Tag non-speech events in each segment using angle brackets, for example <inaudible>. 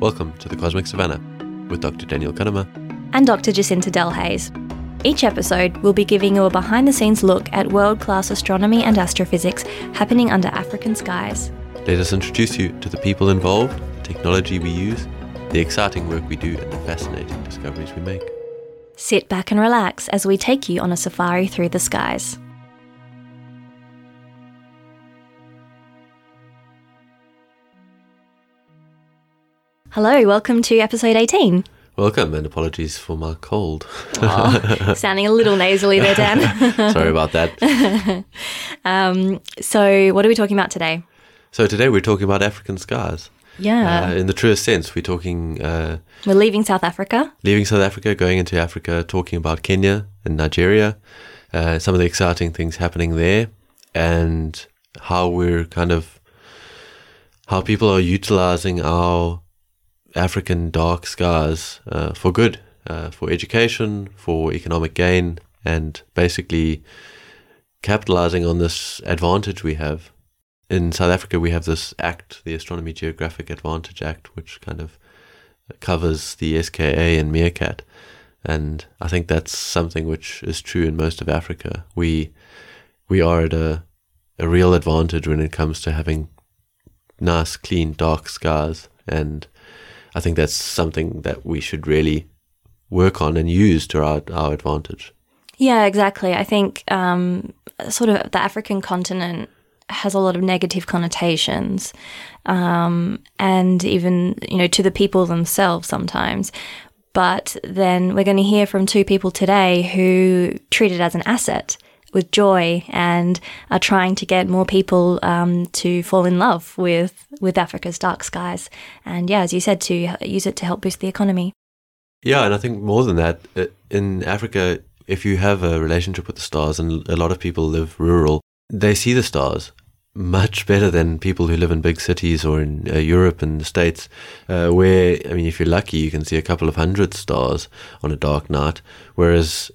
Welcome to the Cosmic Savannah with Dr. Daniel Cunnama. and Dr. Jacinta Delhaize. Each episode, we'll be giving you a behind the scenes look at world class astronomy and astrophysics happening under African skies. Let us introduce you to the people involved, the technology we use, the exciting work we do, and the fascinating discoveries we make. Sit back and relax as we take you on a safari through the skies. Hello, welcome to episode 18. Welcome and apologies for my cold. Aw, <laughs> sounding a little nasally there, Dan. <laughs> Sorry about that. <laughs> um, so, what are we talking about today? So, today we're talking about African skies. Yeah, Uh, in the truest sense, we're talking uh, we're leaving South Africa. leaving South Africa, going into Africa, talking about Kenya and Nigeria, uh, some of the exciting things happening there, and how we're kind of how people are utilizing our African dark skies uh, for good, uh, for education, for economic gain, and basically capitalizing on this advantage we have. In South Africa, we have this act, the Astronomy Geographic Advantage Act, which kind of covers the SKA and Meerkat. And I think that's something which is true in most of Africa. We we are at a a real advantage when it comes to having nice, clean, dark skies. And I think that's something that we should really work on and use to our, our advantage. Yeah, exactly. I think um, sort of the African continent has a lot of negative connotations, um, and even you know to the people themselves sometimes. But then we're going to hear from two people today who treat it as an asset with joy and are trying to get more people um, to fall in love with with Africa's dark skies. And yeah, as you said, to use it to help boost the economy. Yeah, and I think more than that, in Africa, if you have a relationship with the stars, and a lot of people live rural, they see the stars much better than people who live in big cities or in uh, Europe and the States, uh, where, I mean, if you're lucky, you can see a couple of hundred stars on a dark night, whereas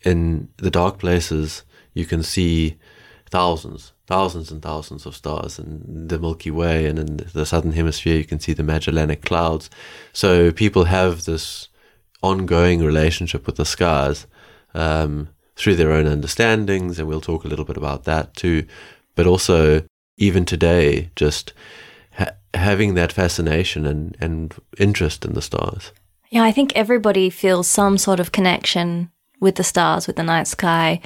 in the dark places, you can see thousands, thousands and thousands of stars in the Milky Way, and in the southern hemisphere, you can see the Magellanic Clouds. So people have this ongoing relationship with the skies um, through their own understandings, and we'll talk a little bit about that too. But also, even today, just ha- having that fascination and, and interest in the stars. Yeah, I think everybody feels some sort of connection with the stars, with the night sky.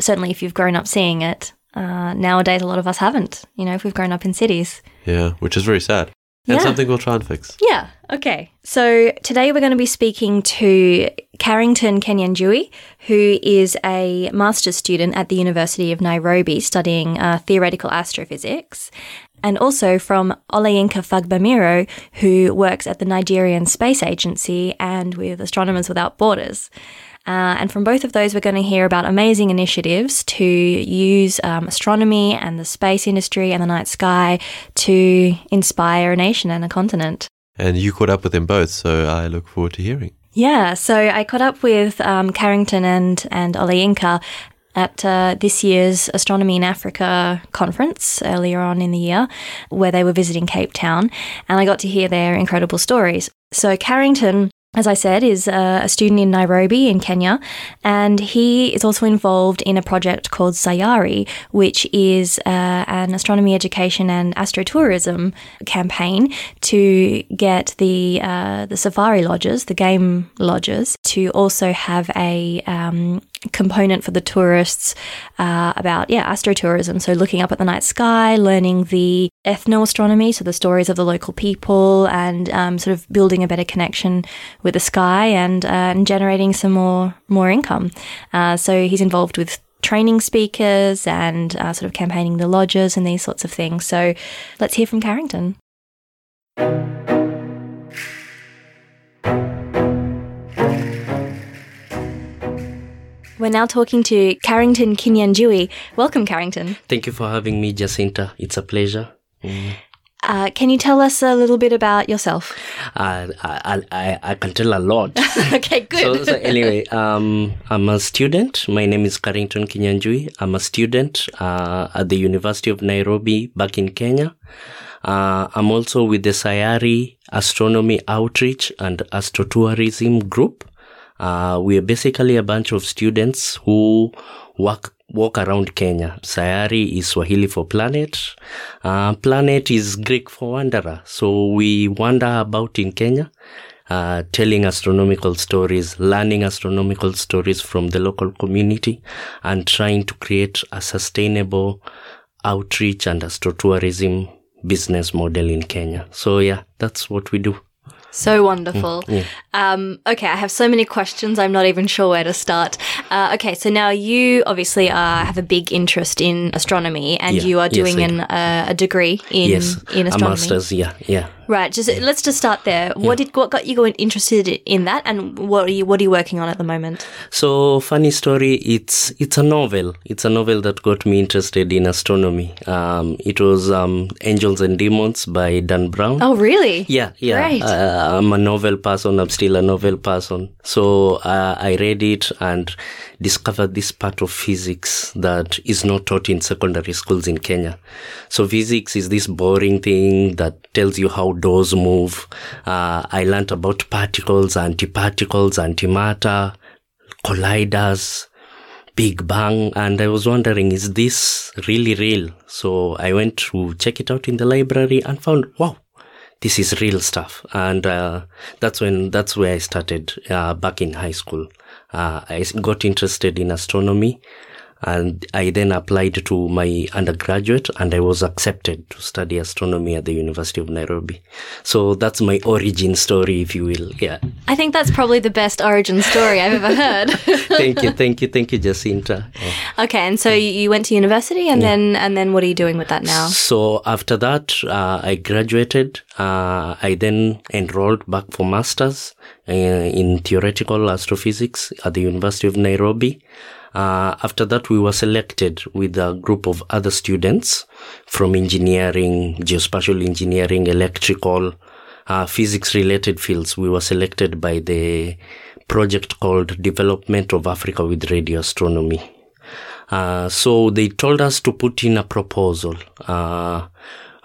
Certainly, if you've grown up seeing it. Uh, nowadays, a lot of us haven't, you know, if we've grown up in cities. Yeah, which is very sad. And Yeah. something we'll try and fix. Yeah, okay. So today we're going to be speaking to Carringtone Kinyanjui, who is a master's student at the University of Nairobi studying uh, theoretical astrophysics, and also from Olayinka Fagbemiro, who works at the Nigerian Space Agency and with Astronomers Without Borders. Uh, and from both of those, we're going to hear about amazing initiatives to use um, astronomy and the space industry and the night sky to inspire a nation and a continent. And you caught up with them both, so I look forward to hearing. Yeah, so I caught up with um, Carringtone and and Olayinka at uh, this year's Astronomy in Africa conference earlier on in the year, where they were visiting Cape Town, and I got to hear their incredible stories. So Carringtone. As I said, is a student in Nairobi in Kenya, and he is also involved in a project called Sayari, which is uh, an astronomy education and astrotourism campaign to get the uh, the safari lodges, the game lodges, to also have a um, component for the tourists uh, about yeah astrotourism. So looking up at the night sky, learning the ethnoastronomy, so the stories of the local people, and um, sort of building a better connection with the sky and uh, and generating some more more income. Uh, so he's involved with training speakers and uh, sort of campaigning the lodges and these sorts of things. So let's hear from Carringtone. We're now talking to Carringtone Kinyanjui. Welcome, Carringtone. Thank you for having me, Jacinta. It's a pleasure. Mm. Uh, can you tell us a little bit about yourself? I, I, I, I can tell a lot. <laughs> okay, good. so, so anyway, um, I'm a student. My name is Carringtone Kinyanjui. I'm a student uh, at the University of Nairobi back in Kenya. Uh, I'm also with the Sayari Astronomy Outreach and Astrotourism Group. Uh, we are basically a bunch of students who work walk around Kenya. Sayari is Swahili for planet. Uh, planet is Greek for wanderer. So we wander about in Kenya, uh, telling astronomical stories, learning astronomical stories from the local community, and trying to create a sustainable outreach and astrotourism business model in Kenya. So yeah, that's what we do. So wonderful. Um, okay, I have so many questions. I'm not even sure where to start. Uh, okay, so now you obviously uh, have a big interest in astronomy, and Yeah, you are doing I an, uh, a degree in yes, in a astronomy. master's. Yeah, yeah. Right. Just let's just start there. What did what got you going interested in that, and what are you what are you working on at the moment? So funny story. It's it's a novel. It's a novel that got me interested in astronomy. Um, it was um, Angels and Demons by Dan Brown. Oh, really? Yeah, yeah. Great. Uh, I'm a novel person. I'm still a novel person. So uh, I read it and discovered this part of physics that is not taught in secondary schools in Kenya. So physics is this boring thing that tells you how doors move. Uh, I learned about particles, antiparticles, antimatter, colliders. Big Bang, and I was wondering, is this really real? So I went to check it out in the library and found, wow, this is real stuff. And uh, that's when that's where I started uh, back in high school. Uh, I got interested in astronomy, and I then applied to my undergraduate, and I was accepted to study astronomy at the University of Nairobi. So that's my origin story, if you will. Yeah. I think that's probably the best origin story I've ever heard. <laughs> <laughs> thank you, thank you, thank you, Jacinta. Yeah. okay, and so you you went to university, and then and then what are you doing with that now? So after that, uh, I graduated. Uh, I then enrolled back for masters uh, in theoretical astrophysics at the University of Nairobi. Uh, after that, we were selected with a group of other students from engineering, geospatial engineering, electrical, uh, physics related fields. We were selected by the project called Development of Africa with Radio Astronomy. Uh, so they told us to put in a proposal uh,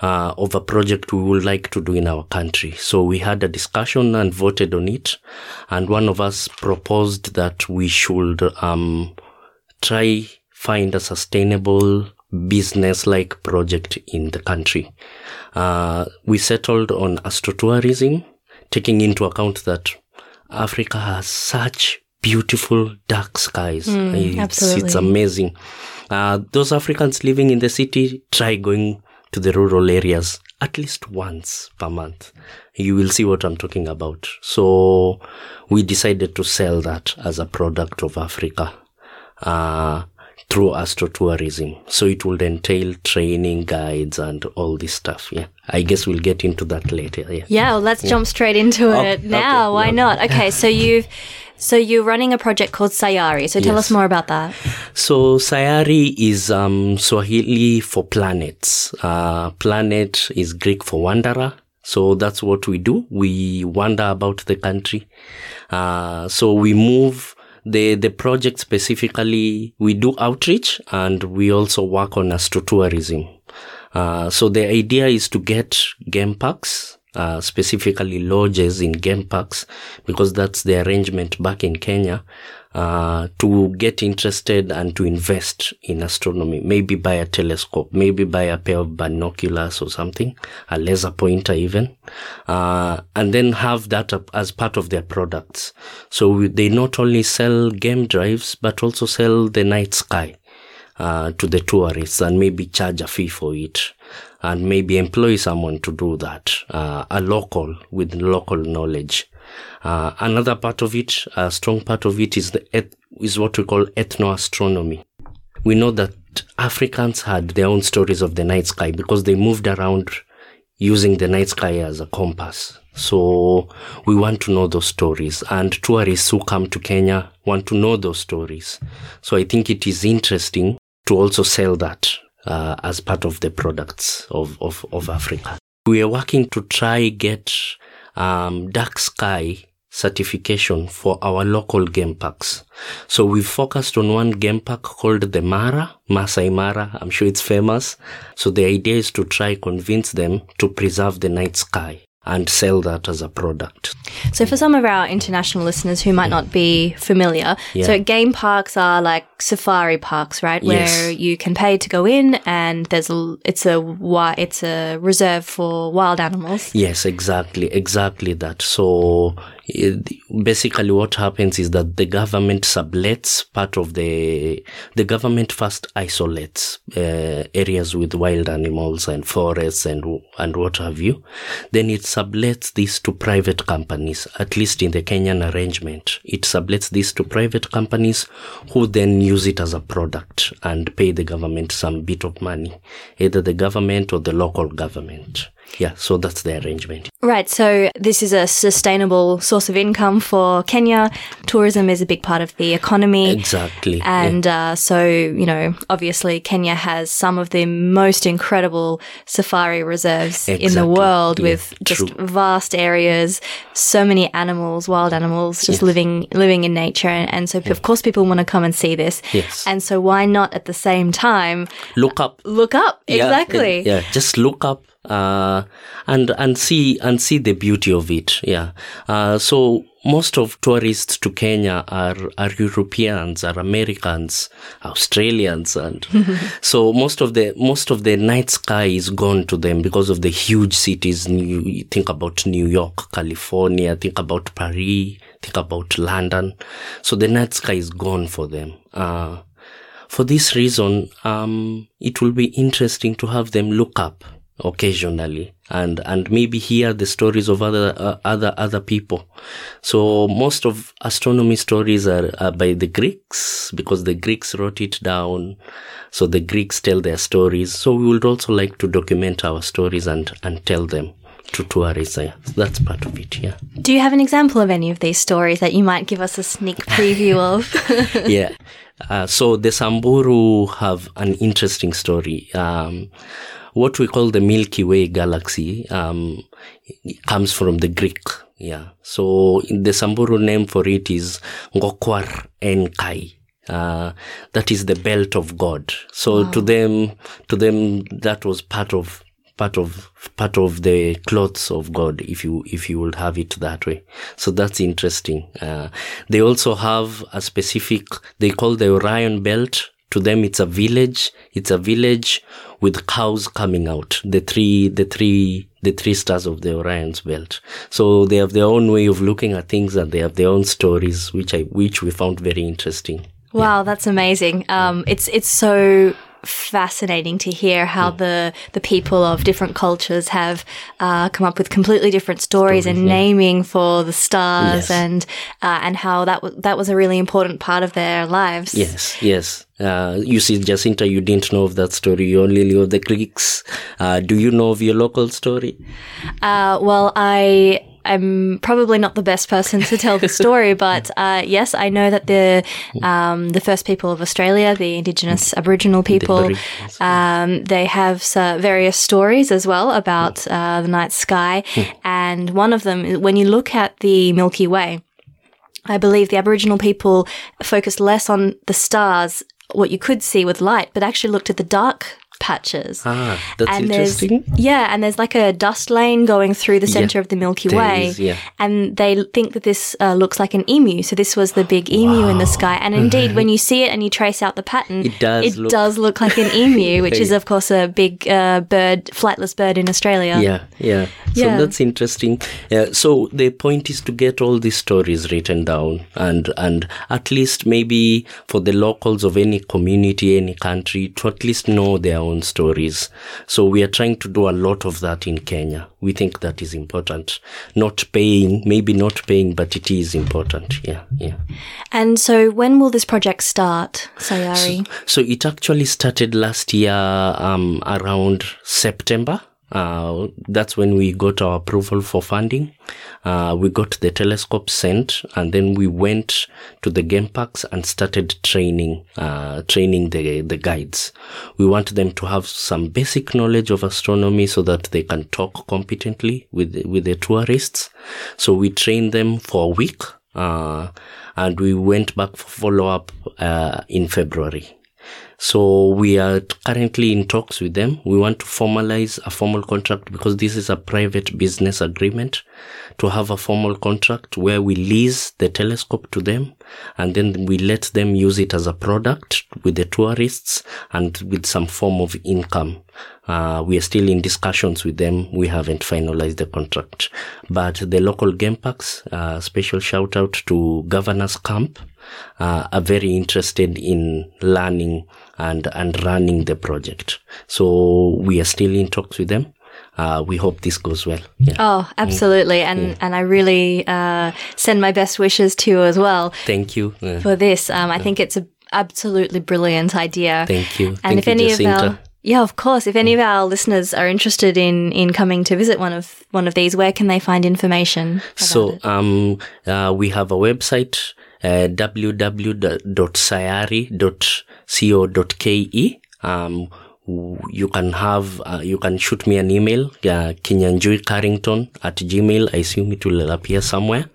uh, of a project we would like to do in our country. So we had a discussion and voted on it. And one of us proposed that we should um, try find a sustainable business-like project in the country. Uh, we settled on astrotourism, taking into account that Africa has such beautiful dark skies. it's, absolutely. it's amazing. Uh, those Africans living in the city, try going to the rural areas at least once per month. You will see what I'm talking about. So we decided to sell that as a product of Africa. Uh, through astrotourism. So it would entail training guides and all this stuff. Yeah. I guess we'll get into that later. Yeah. Yeah, well, let's jump straight into Okay, it now. okay, Why yeah. not? Okay, so <laughs> you've so you're running a project called Sayari. So tell Yes. us more about that. So Sayari is um, Swahili for planets. Uh, planet is Greek for wanderer. So that's what we do. We wander about the country. Uh, so we move the the project specifically. We do outreach and we also work on astrotourism. Uh, so the idea is to get game parks, uh, specifically lodges in game parks, because that's the arrangement back in Kenya, uh, to get interested and to invest in astronomy. Maybe buy a telescope, maybe buy a pair of binoculars or something, a laser pointer even, uh, and then have that as part of their products. So they not only sell game drives, but also sell the night sky uh, to the tourists and maybe charge a fee for it and maybe employ someone to do that, uh, a local with local knowledge. Uh, another part of it, a strong part of it is the eth- is what we call ethnoastronomy. We know that Africans had their own stories of the night sky because they moved around using the night sky as a compass. So we want to know those stories and tourists who come to Kenya want to know those stories. So I think it is interesting to also sell that uh, as part of the products of, of, of Africa. We are working to try get um, dark sky certification for our local game parks. So we've focused on one game park called the Mara, Masai Mara. I'm sure it's famous. So the idea is to try convince them to preserve the night sky and sell that as a product. So, for some of our international listeners who might not be familiar, Yeah. so game parks are like safari parks, right? Where Yes. you can pay to go in, and there's a it's a it's a reserve for wild animals. Yes, exactly, exactly that. So basically, what happens is that the government sublets part of the the government first isolates uh, areas with wild animals and forests and and what have you. Then it sublets this to private companies. At least in the Kenyan arrangement, it sublets this to private companies who then use it as a product and pay the government some bit of money, either the government or the local government. Yeah, so that's the arrangement. Right. So this is a sustainable source of income for Kenya. Tourism is a big part of the economy. Exactly. yeah. And uh, so, you know, obviously Kenya has some of the most incredible safari reserves in the world Yeah, with just true. vast areas, so many animals, wild animals, just Yes. living living in nature. And, and so, of course, people want to come and see this. Yes. And so, why not at the same time look up. look up? Yeah, exactly. Yeah, just look up uh, and and see and see the beauty of it. Yeah. Uh, so most of tourists to Kenya are are Europeans, are Americans, Australians, and <laughs> so most of the most of the night sky is gone to them because of the huge cities. New, you think about New York, California. Think about Paris. Think about London. So the night sky is gone for them. Uh, for this reason, um, it will be interesting to have them look up occasionally and and maybe hear the stories of other uh, other other people. So most of astronomy stories are, are by the Greeks because the Greeks wrote it down. So the Greeks tell their stories. So we would also like to document our stories and and tell them to tourists. That's part of it. Yeah. Do you have an example of any of these stories that you might give us a sneak preview of? <laughs> <laughs> yeah. Uh, so the Samburu have an interesting story. Um, what we call the Milky Way galaxy um, comes from the Greek. Yeah. So the Samburu name for it is Ngokwar Enkai. Uh, that is the belt of God. So to them, to them, that was part of part of part of the clothes of God, if you if you would have it that way. So that's interesting. Uh, they also have a specific. They call the Orion Belt. To them, it's a village. It's a village with cows coming out. The three, the three, the three stars of the Orion's belt. So they have their own way of looking at things, and they have their own stories, which I which we found very interesting. Wow, that's amazing. Um, it's it's so fascinating to hear how the the people of different cultures have uh, come up with completely different stories and naming for the stars Yes. and uh, and how that w- that was a really important part of their lives. Yes, yes. Uh, you see, Jacinta, you didn't know of that story. You only knew of the Greeks. Uh, do you know of your local story? Uh, well, I am probably not the best person to tell the story, <laughs> but uh, yes, I know that the um, the first people of Australia, the Indigenous Aboriginal people, um, they have uh, various stories as well about uh, the night sky, and one of them, when you look at the Milky Way. I believe the Aboriginal people focused less on the stars, what you could see with light, but actually looked at the dark patches Ah, that's and interesting. yeah, and there's like a dust lane going through the center of the Milky Way, is, yeah. and they think that this uh, looks like an emu. So this was the big emu in the sky, and indeed, when you see it and you trace out the pattern, It does it look- does look like an <laughs> emu, which is of course a big uh, bird, flightless bird in Australia. Yeah, yeah. So Yeah. that's interesting. Yeah, so the point is to get all these stories written down and and at least maybe for the locals of any community, any country, to at least know their own stories. So we are trying to do a lot of that in Kenya. We think that is important. Not paying, maybe not paying, but it is important. Yeah, yeah. And so, when will this project start, Sayari? So it actually started last year um, around September. Uh, that's when we got our approval for funding. Uh, we got the telescope sent and then we went to the game parks and started training, uh, training the, the guides. We want them to have some basic knowledge of astronomy so that they can talk competently with, with the tourists. So we trained them for a week, uh, and we went back for follow up, uh, in February. So we are currently in talks with them. We want to formalize a formal contract because this is a private business agreement to have a formal contract where we lease the telescope to them and then we let them use it as a product with the tourists and with some form of income. Uh, we are still in discussions with them. We haven't finalized the contract, but the local game parks, uh, special shout out to Governor's Camp, uh, are very interested in learning and, and running the project. So we are still in talks with them. Uh, we hope this goes well. Yeah. Oh, absolutely. And, and I really, uh, send my best wishes to you as well Thank you. Uh, for this. Um, I think it's a absolutely brilliant idea. thank you. And thank if you, any Jacinta. of our yeah, of course. If any of our listeners are interested in in coming to visit one of one of these, where can they find information? About So um, uh, we have a website, uh, www.sayari.co.ke. Um, you can have, uh, you can shoot me an email, uh, Kinyanjui Carringtone at Gmail. I assume it will appear somewhere.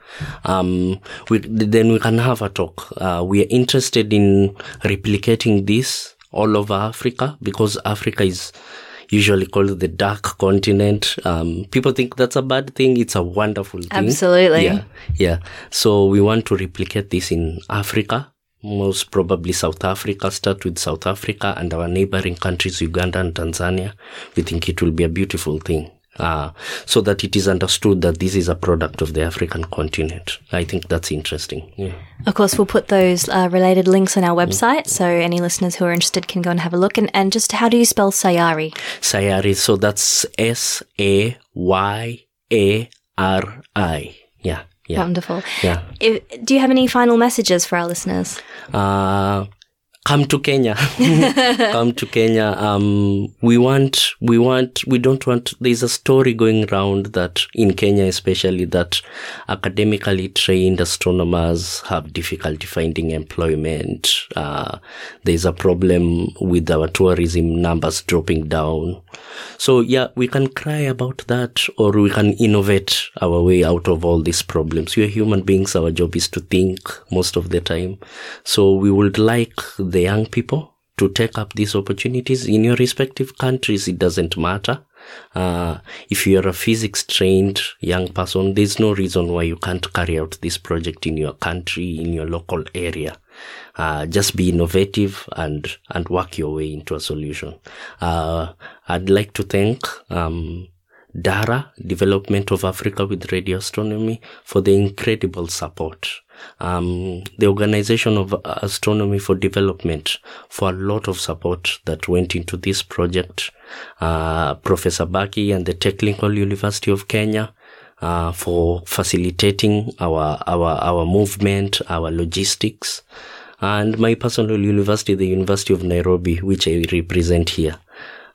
Um, we, then we can have a talk. Uh, we are interested in replicating this all over Africa because Africa is usually called the dark continent. Um, people think that's a bad thing. It's a wonderful thing. Absolutely. Yeah. Yeah. So we want to replicate this in Africa. Most probably South Africa, start with South Africa and our neighboring countries, Uganda and Tanzania. We think it will be a beautiful thing. Uh, so that it is understood that this is a product of the African continent. I think that's interesting. Yeah. Of course, we'll put those uh, related links on our website, so any listeners who are interested can go and have a look. And, and just how do you spell Sayari? Sayari. So that's S A Y A R I. Yeah. Yeah. Wonderful. Yeah. If, do you have any final messages for our listeners? uh, come to Kenya. <laughs> come to Kenya. Um, we want, we want, we don't want, there's a story going around that in Kenya, especially that academically trained astronomers have difficulty finding employment. Uh, there's a problem with our tourism numbers dropping down. So yeah, we can cry about that or we can innovate our way out of all these problems. We are human beings. Our job is to think most of the time. So we would like the young people to take up these opportunities in your respective countries. It doesn't matter. Uh, if you're a physics trained young person, there's no reason why you can't carry out this project in your country, in your local area. Uh, just be innovative and, and work your way into a solution. Uh, I'd like to thank, um, DARA, Development of Africa with Radio Astronomy, for the incredible support. Um, the Organization of Astronomy for Development for a lot of support that went into this project. Uh, Professor Baki and the Technical University of Kenya, uh, for facilitating our, our, our movement, our logistics, and my personal university, the University of Nairobi, which I represent here.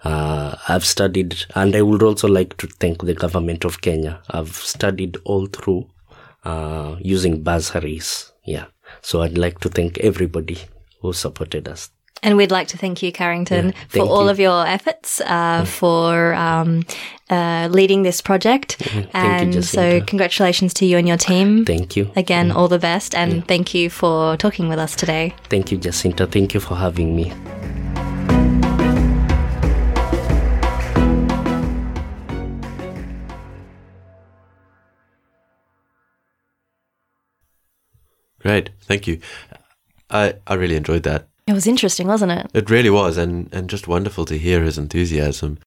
Uh, I've studied, and I would also like to thank the government of Kenya. I've studied all through uh, using bursaries. Yeah. So I'd like to thank everybody who supported us. And we'd like to thank you, Carringtone, Yeah, for all you. of your efforts, uh, for um, uh, leading this project. you, and so, congratulations to you and your team. Thank you. Again, all the best, and thank you for talking with us today. Thank you, Jacinta. Thank you for having me. Great, thank you. I I really enjoyed that. It was interesting, wasn't it? It really was, and and just wonderful to hear his enthusiasm.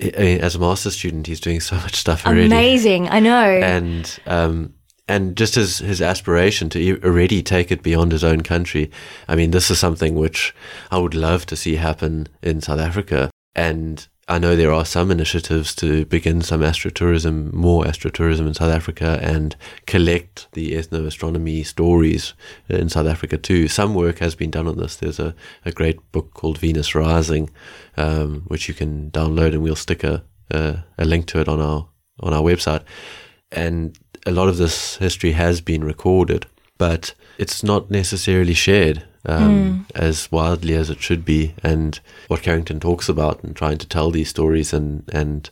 I mean, as a master's student, he's doing so much stuff already, Amazing, I know. and um, and just his his aspiration to already take it beyond his own country. I mean, this is something which I would love to see happen in South Africa, and I know there are some initiatives to begin some astrotourism, more astrotourism in South Africa, and collect the ethnoastronomy stories in South Africa too. Some work has been done on this. There's a, a great book called Venus Rising, um, which you can download, and we'll stick a, uh, a link to it on our on our website, and a lot of this history has been recorded, but it's not necessarily shared um, as wildly as it should be. And what Carringtone talks about and trying to tell these stories and and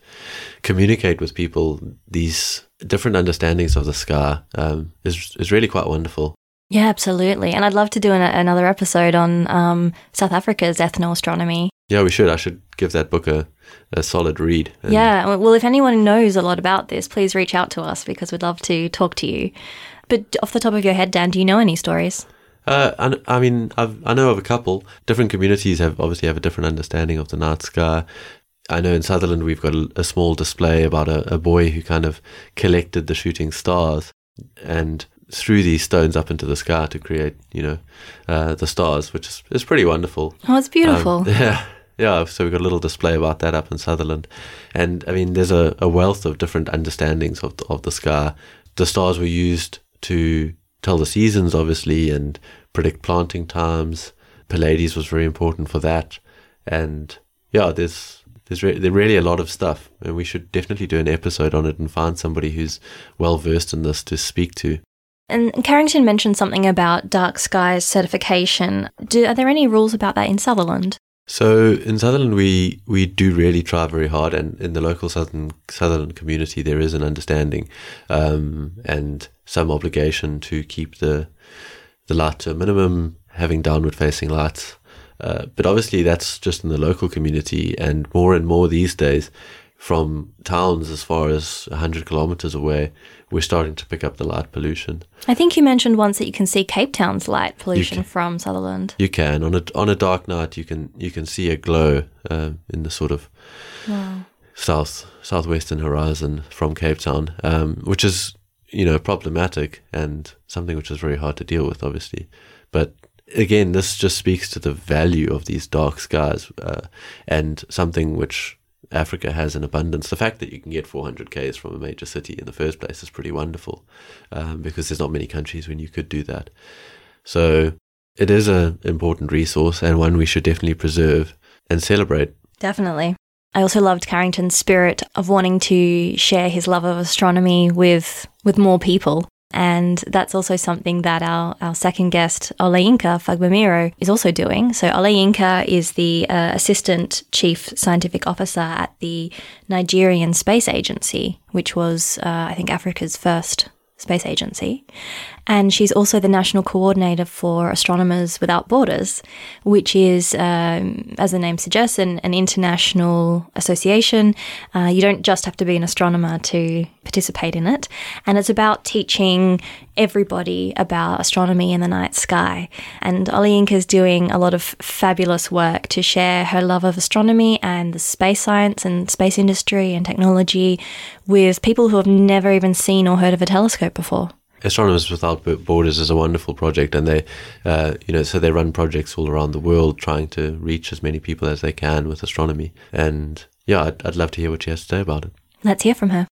communicate with people these different understandings of the scar um, is is really quite wonderful. Yeah, absolutely. And I'd love to do an, another episode on um, South Africa's ethnoastronomy. Yeah, we should. I should give that book a, a solid read. Yeah, well, if anyone knows a lot about this, please reach out to us because we'd love to talk to you. But off the top of your head, Dan, do you know any stories? Uh, I, I mean, I've, I know of a couple. Different communities have obviously have a different understanding of the night scar. I know in Sutherland we've got a, a small display about a, a boy who kind of collected the shooting stars and threw these stones up into the sky to create, you know, uh, the stars, which is, is pretty wonderful. Oh, it's beautiful. Um, <laughs> yeah, yeah. So we've got a little display about that up in Sutherland, and I mean, there's a, a wealth of different understandings of the, of the sky. The stars were used to tell the seasons, obviously, and predict planting times. Pleiades was very important for that, and yeah, there's there's re- there really a lot of stuff, and we should definitely do an episode on it and find somebody who's well versed in this to speak to. and Carringtone mentioned something about dark skies certification. Do, are there any rules about that in Sutherland? So in Sutherland, we we do really try very hard, and in the local southern Sutherland community, there is an understanding um, and some obligation to keep the the light to a minimum, having downward facing lights. Uh, but obviously, that's just in the local community, and more and more these days, from towns as far as 100 kilometers away, we're starting to pick up the light pollution. I think you mentioned once that you can see Cape Town's light pollution can- from Sutherland. You can on a on a dark night, you can you can see a glow uh, in the sort of south southwestern horizon from Cape Town, um, which is you know problematic and something which is very hard to deal with, obviously. But again, this just speaks to the value of these dark skies uh, and something which Africa has in abundance. The fact that you can get 400 k's from a major city in the first place is pretty wonderful, um, because there's not many countries when you could do that. So it is an important resource and one we should definitely preserve and celebrate. Definitely. I also loved Carringtone's spirit of wanting to share his love of astronomy with with more people. And that's also something that our, our second guest, Olayinka Fagbemiro, is also doing. So Olayinka is the uh, Assistant Chief Scientific Officer at the Nigerian Space Agency, which was, uh, I think, Africa's first space agency. And she's also the national coordinator for Astronomers Without Borders, which is, um, as the name suggests, an, an international association. Uh, you don't just have to be an astronomer to participate in it. And it's about teaching everybody about astronomy in the night sky. And Olayinka is doing a lot of fabulous work to share her love of astronomy and the space science and space industry and technology with people who have never even seen or heard of a telescope before. Astronomers Without Borders is a wonderful project, and they, uh, you know, so they run projects all around the world trying to reach as many people as they can with astronomy. And yeah, I'd, I'd love to hear what she has to say about it. Let's hear from her.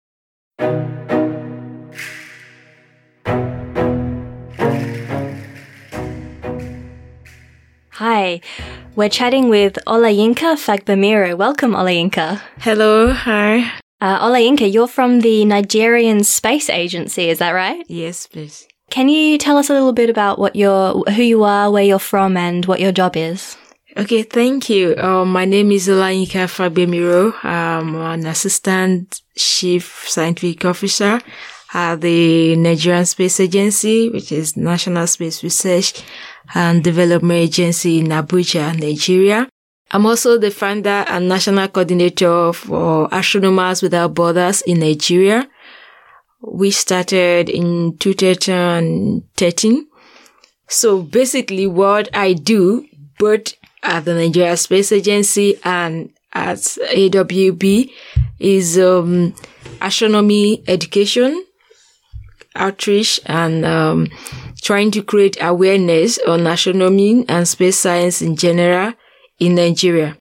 Hi, we're chatting with Olayinka Fagbemiro. Welcome, Olayinka. Hello, hi. Uh, Olayinka, you're from the Nigerian Space Agency, is that right? Yes, please. Can you tell us a little bit about what your, who you are, where you're from, and what your job is? Okay, thank you. Um, my name is Olayinka Fagbemiro. I'm an assistant chief scientific officer at the Nigerian Space Agency, which is National Space Research and Development Agency in Abuja, Nigeria. I'm also the founder and national coordinator for Astronomers Without Borders in Nigeria. We started in 2013. So basically what I do, both at the Nigeria Space Agency and at AWB is um, astronomy education, outreach, and um, trying to create awareness on astronomy and space science in general in Nigeria.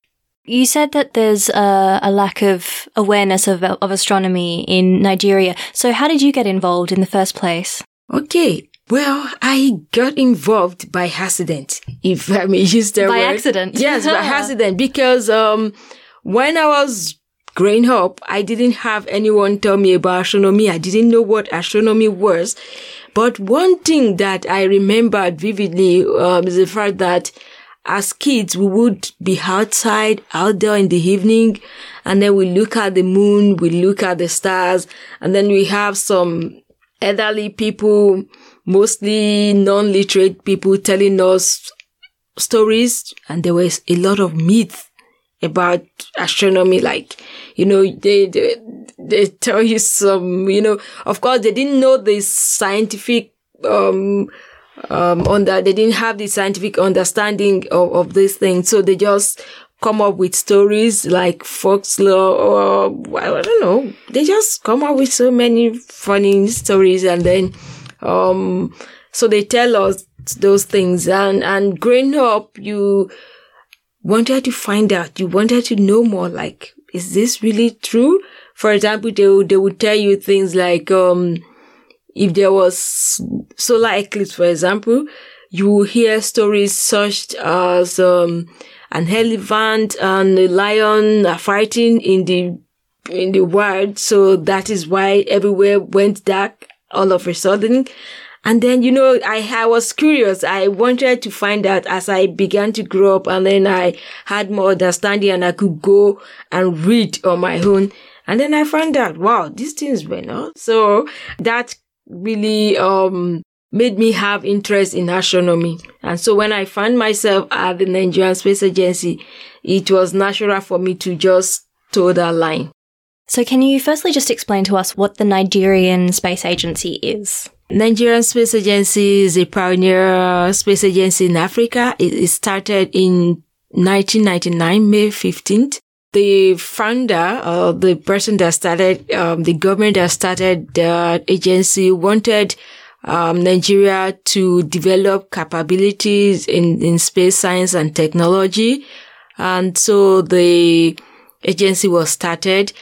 You said that there's a, a lack of awareness of, of astronomy in Nigeria. So, how did you get involved in the first place? Okay. Well, I got involved by accident, if I may use the By word. accident? Yes, by <laughs> accident, because um, when I was growing up, I didn't have anyone tell me about astronomy. I didn't know what astronomy was. But one thing that I remembered vividly um, is the fact that as kids, we would be outside, out there in the evening, and then we look at the moon, we look at the stars, and then we have some elderly people, mostly non-literate people telling us stories, and there was a lot of myths about astronomy. Like, you know, they, they, they tell you some, you know, of course they didn't know the scientific, um, um, on that they didn't have the scientific understanding of, of this thing. So they just come up with stories like folklore or I don't know. They just come up with so many funny stories and then, um, so they tell us those things and, and growing up, you wanted to find out, you wanted to know more like, is this really true? For example, they they would tell you things like, um, if there was solar eclipse, for example, you will hear stories such as, um, an elephant and a lion are fighting in the, in the wild. So that is why everywhere went dark all of a sudden. And then, you know, I, I was curious. I wanted to find out as I began to grow up and then I had more understanding and I could go and read on my own. And then I found out, wow, these things were not. So that really, um, made me have interest in astronomy. And so when I found myself at the Nigerian Space Agency, it was natural for me to just toe that line. So can you firstly just explain to us what the Nigerian Space Agency is? Nigerian Space Agency is a pioneer space agency in Africa. It started in 1999, May 15th. The founder, uh, the person that started, um, the government that started the agency wanted um, Nigeria to develop capabilities in, in space science and technology. And so the agency was started.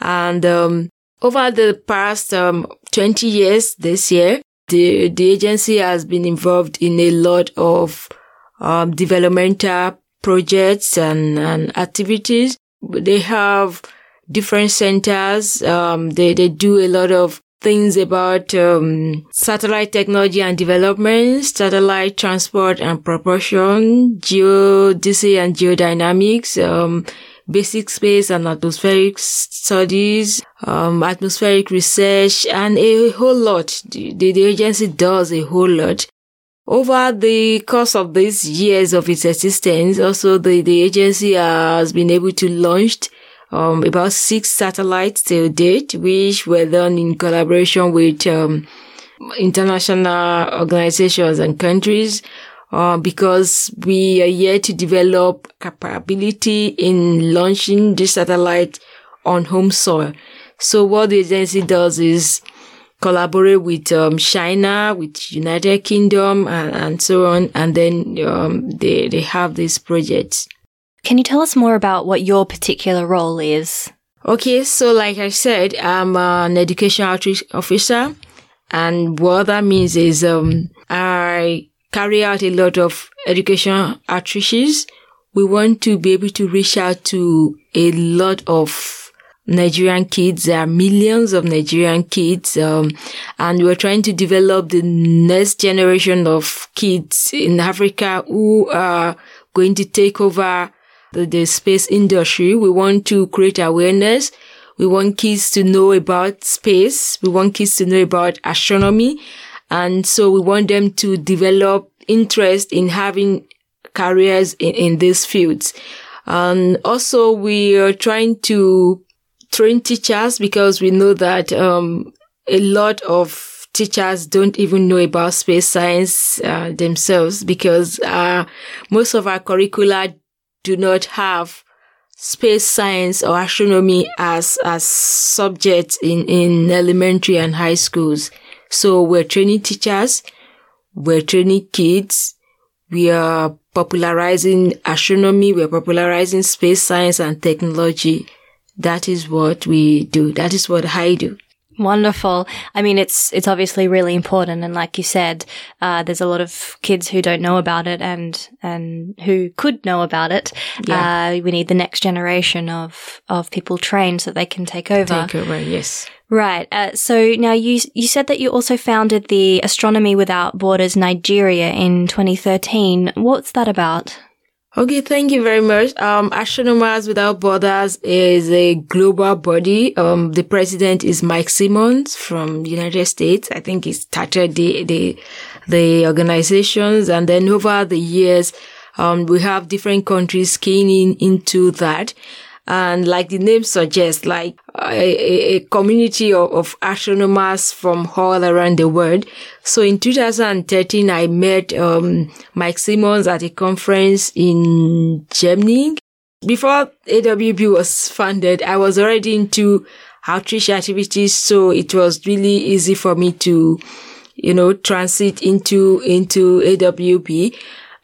And um, over the past um, 20 years this year, the, the agency has been involved in a lot of um, developmental projects and, and activities. They have different centers. Um, they, they do a lot of things about um, satellite technology and development, satellite transport and propulsion, geodesy and geodynamics, um, basic space and atmospheric studies, um, atmospheric research, and a whole lot. The, the agency does a whole lot. Over the course of these years of its existence, also the, the agency has been able to launch um, about six satellites to date, which were done in collaboration with um, international organizations and countries. Uh, because we are here to develop capability in launching the satellite on home soil. So what the agency does is collaborate with um, China, with United Kingdom, and, and so on, and then um, they they have these projects. Can you tell us more about what your particular role is? Okay, so like I said, I'm an education outreach officer, and what that means is um, I carry out a lot of education outreaches. We want to be able to reach out to a lot of Nigerian kids. There are millions of Nigerian kids, um, and we're trying to develop the next generation of kids in Africa who are going to take over the, the space industry. We want to create awareness. We want kids to know about space. We want kids to know about astronomy. And so we want them to develop interest in having careers in, in these fields. And also we are trying to train teachers because we know that, um, a lot of teachers don't even know about space science uh, themselves because uh, most of our curricula do not have space science or astronomy as as subjects in in elementary and high schools. So we're training teachers, we're training kids, we are popularizing astronomy, we're popularizing space science and technology. That is what we do. That is what I do. Wonderful. I mean, it's it's obviously really important, and like you said, uh, there's a lot of kids who don't know about it, and and who could know about it. Yeah. Uh, we need the next generation of of people trained so they can take over. Take over, yes. Right. Uh, so now you you said that you also founded the Astronomy Without Borders Nigeria in 2013. What's that about? Okay, thank you very much. Um, Astronomers Without Borders is a global body. Um, the president is Mike Simmons from the United States. I think he started the, the, the organizations and then over the years, um, we have different countries keying in into that. And like the name suggests, like a, a community of, of astronomers from all around the world. So in 2013, I met um, Mike Simmons at a conference in Germany. Before AWB was founded, I was already into outreach activities, so it was really easy for me to, you know, transit into into AWB.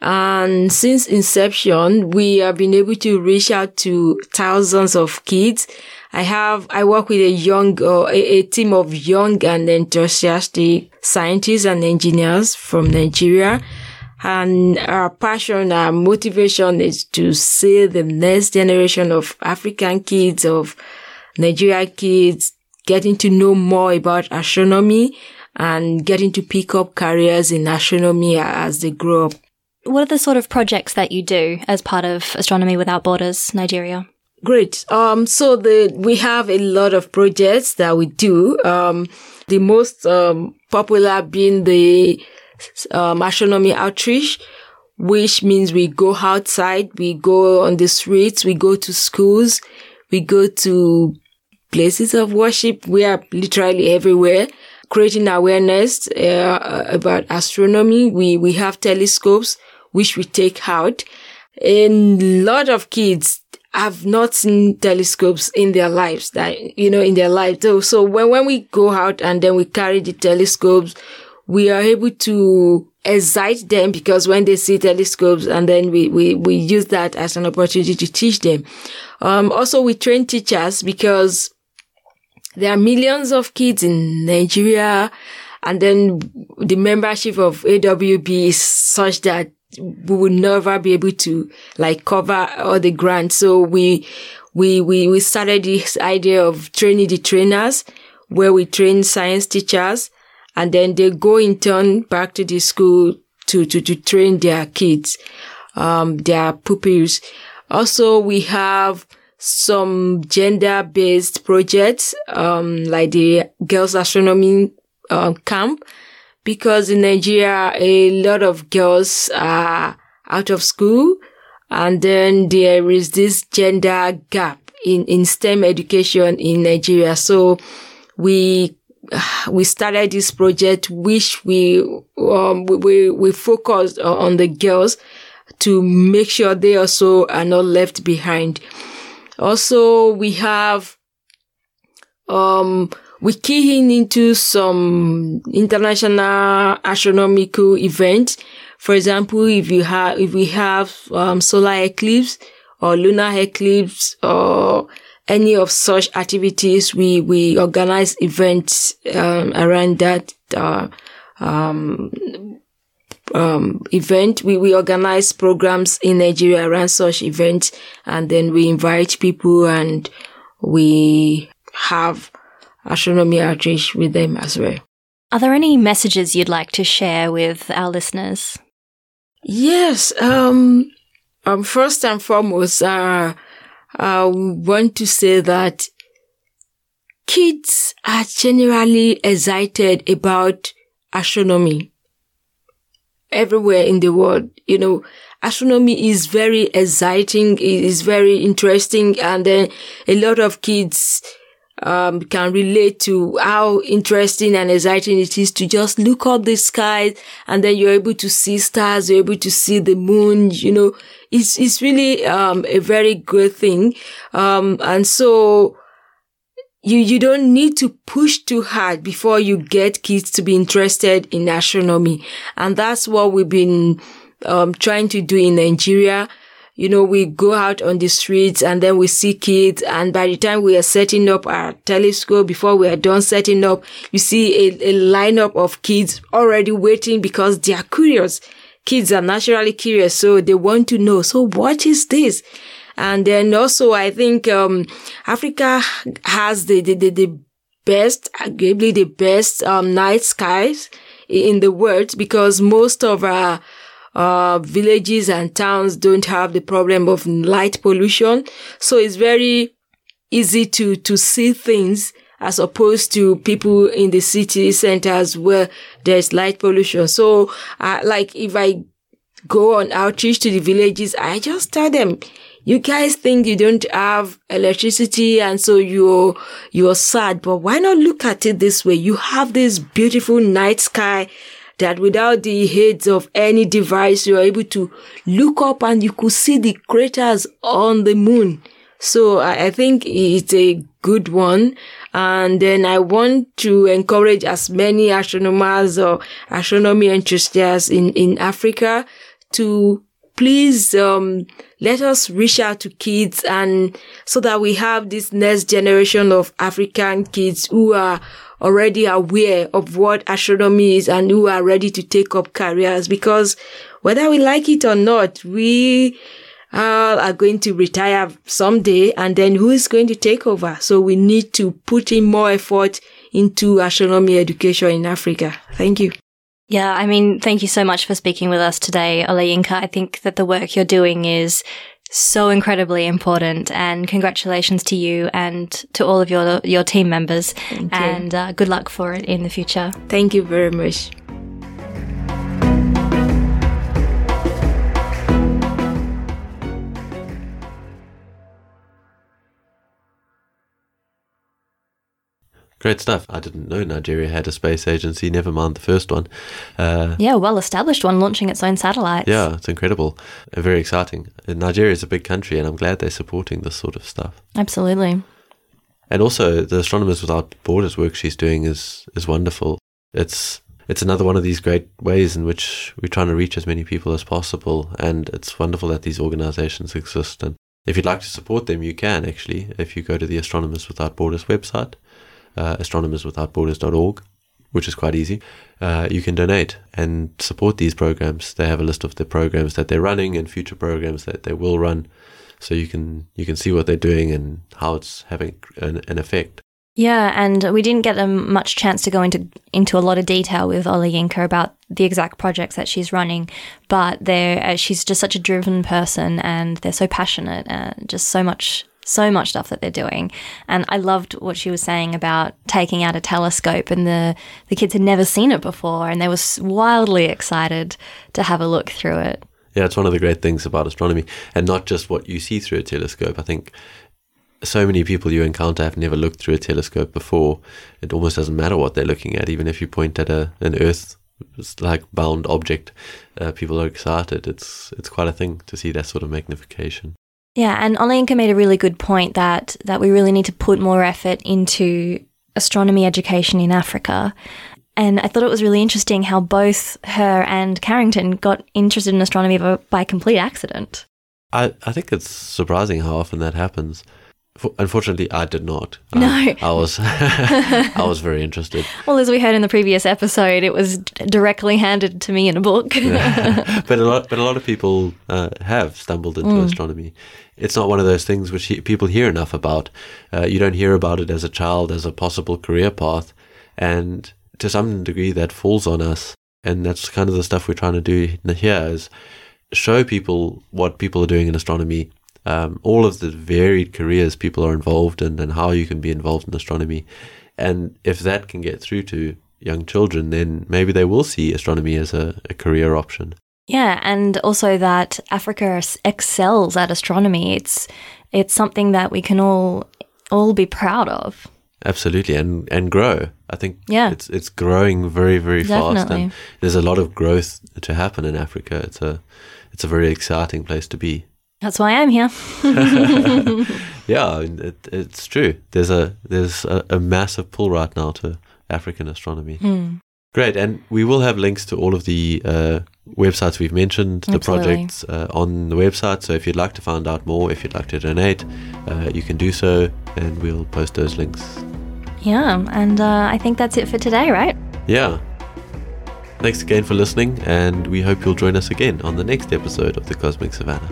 And since inception, we have been able to reach out to thousands of kids. I have, I work with a young, uh, a, a team of young and enthusiastic scientists and engineers from Nigeria. And our passion, our motivation is to see the next generation of African kids, of Nigeria kids, getting to know more about astronomy and getting to pick up careers in astronomy as they grow up. What are the sort of projects that you do as part of Astronomy Without Borders Nigeria? Great. Um, so the, we have a lot of projects that we do. Um, the most, um, popular being the, um, astronomy outreach, which means we go outside, we go on the streets, we go to schools, we go to places of worship. We are literally everywhere creating awareness uh, about astronomy. We, we have telescopes, which we take out. And a lot of kids have not seen telescopes in their lives that, you know, in their lives. So, so when, when we go out and then we carry the telescopes, we are able to excite them because when they see telescopes and then we, we, we use that as an opportunity to teach them. Um, also we train teachers because there are millions of kids in Nigeria and then the membership of AWB is such that we will never be able to like cover all the grants. So we, we, we, we started this idea of training the trainers where we train science teachers and then they go in turn back to the school to, to, to train their kids, um, their pupils. Also, we have some gender-based projects, um, like the girls astronomy uh, camp, because in Nigeria, a lot of girls are out of school, and then there is this gender gap in, in STEM education in Nigeria. So we we started this project, which we um, we we focused on the girls to make sure they also are not left behind. Also, we have um we key in into some international astronomical events. For example, if you have if we have um, solar eclipse or lunar eclipse or any of such activities, we we organize events um, around that uh, um, um, event. We we organize programs in Nigeria around such events, and then we invite people and we have astronomy outreach with them as well. Are there any messages you'd like to share with our listeners? Yes. Um. Um. First and foremost, uh, I want to say that kids are generally excited about astronomy everywhere in the world. You know, astronomy is very exciting. It is very interesting. And then a lot of kids, um, can relate to how interesting and exciting it is to just look up the sky and then you're able to see stars, you're able to see the moon, you know, it's, it's really, um, a very good thing. Um, and so, you, you don't need to push too hard before you get kids to be interested in astronomy. And that's what we've been, um, trying to do in Nigeria. You know, we go out on the streets and then we see kids. And by the time we are setting up our telescope, before we are done setting up, you see a, a lineup of kids already waiting because they are curious. Kids are naturally curious. So they want to know. So what is this? And then also, I think, um, Africa has the, the, the, the best, arguably the best, um, night skies in the world because most of our uh, villages and towns don't have the problem of light pollution. So it's very easy to, to see things as opposed to people in the city centers where there's light pollution. So, uh, like if I go on outreach to the villages, I just tell them, you guys think you don't have electricity and so you're, you're sad, but why not look at it this way? You have this beautiful night sky that without the aid of any device, you're able to look up and you could see the craters on the moon. So I, I think it's a good one. And then I want to encourage as many astronomers or astronomy enthusiasts in, in Africa to please, um, let us reach out to kids and so that we have this next generation of African kids who are already aware of what astronomy is and who are ready to take up careers because whether we like it or not, we uh, are going to retire someday and then who is going to take over? So we need to put in more effort into astronomy education in Africa. Thank you. Yeah, I mean, thank you so much for speaking with us today, Olayinka. I think that the work you're doing is so incredibly important and congratulations to you and to all of your your team members. And uh, good luck for it in the future. Thank you very much Great stuff. I didn't know Nigeria had a space agency, never mind the first one. Uh, yeah, well established one launching its own satellites. Yeah, it's incredible. Uh, very exciting. Nigeria is a big country, and I'm glad they're supporting this sort of stuff. Absolutely. And also, the Astronomers Without Borders work she's doing is, is wonderful. It's it's another one of these great ways in which we're trying to reach as many people as possible. And it's wonderful that these organizations exist. And if you'd like to support them, you can actually, if you go to the Astronomers Without Borders website uh, astronomerswithoutborders.org, which is quite easy. Uh, you can donate and support these programs. They have a list of the programs that they're running and future programs that they will run, so you can you can see what they're doing and how it's having an, an effect. Yeah, and we didn't get um, much chance to go into into a lot of detail with Olayinka about the exact projects that she's running, but they uh, she's just such a driven person, and they're so passionate, and just so much so much stuff that they're doing. And I loved what she was saying about taking out a telescope and the, the kids had never seen it before and they were wildly excited to have a look through it. Yeah, it's one of the great things about astronomy and not just what you see through a telescope. I think so many people you encounter have never looked through a telescope before. It almost doesn't matter what they're looking at, even if you point at a, an Earth like bound object, uh, people are excited. It's it's quite a thing to see that sort of magnification. Yeah, and Olayinka made a really good point that that we really need to put more effort into astronomy education in Africa. And I thought it was really interesting how both her and Carringtone got interested in astronomy by complete accident. I, I think it's surprising how often that happens. Unfortunately, I did not. No, I, I was. <laughs> I was very interested. <laughs> Well, as we heard in the previous episode, it was directly handed to me in a book. <laughs> but a lot, but a lot of people uh, have stumbled into mm. astronomy. It's not one of those things which he, people hear enough about. Uh, you don't hear about it as a child as a possible career path, and to some degree, that falls on us. And that's kind of the stuff we're trying to do here: is show people what people are doing in astronomy um, all of the varied careers people are involved in and how you can be involved in astronomy. And if that can get through to young children, then maybe they will see astronomy as a, a career option. Yeah, and also that Africa excels at astronomy. It's it's something that we can all all be proud of. Absolutely, and and grow. I think yeah. it's it's growing very very Definitely. fast, and there's a lot of growth to happen in Africa. It's a it's a very exciting place to be. That's why I'm here. <laughs> yeah, it, it's true. There's a there's a, a, massive pull right now to African astronomy. Mm. Great, and we will have links to all of the uh, websites we've mentioned, the Absolutely. projects uh, on the website. So if you'd like to find out more, if you'd like to donate, uh, you can do so, and we'll post those links. Yeah, and uh, I think that's it for today, right? Yeah. Thanks again for listening, and we hope you'll join us again on the next episode of The Cosmic Savannah.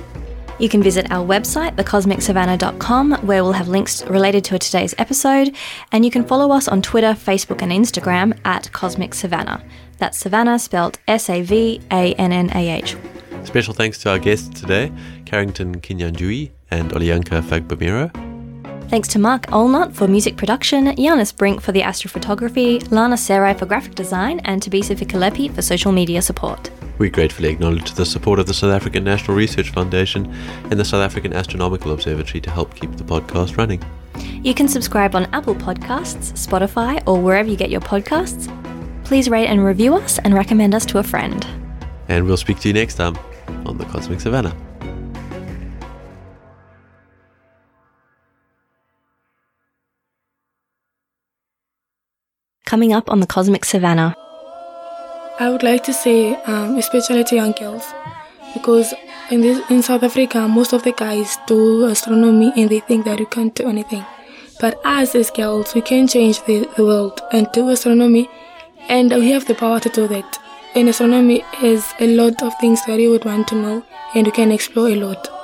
You can visit our website, thecosmicsavannah.com, where we'll have links related to today's episode, and you can follow us on Twitter, Facebook, and Instagram at Cosmic Savannah. That's Savannah spelled S A V A N N A H. Special thanks to our guests today, Carringtone Kinyanjui and Olayinka Fagbemiro. Thanks to Mark Allnut for music production, Janus Brink for the astrophotography, Lana Sarai for graphic design, and Thabisa Fikelepi for social media support. We gratefully acknowledge the support of the South African National Research Foundation and the South African Astronomical Observatory to help keep the podcast running. You can subscribe on Apple Podcasts, Spotify, or wherever you get your podcasts. Please rate and review us and recommend us to a friend. And we'll speak to you next time on The Cosmic Savannah. Coming up on the Cosmic Savannah. I would like to say, um, especially to young girls, because in this in South Africa, most of the guys do astronomy and they think that you can't do anything. But us as girls, we can change the, the world and do astronomy, and we have the power to do that. And astronomy is a lot of things that you would want to know, and you can explore a lot.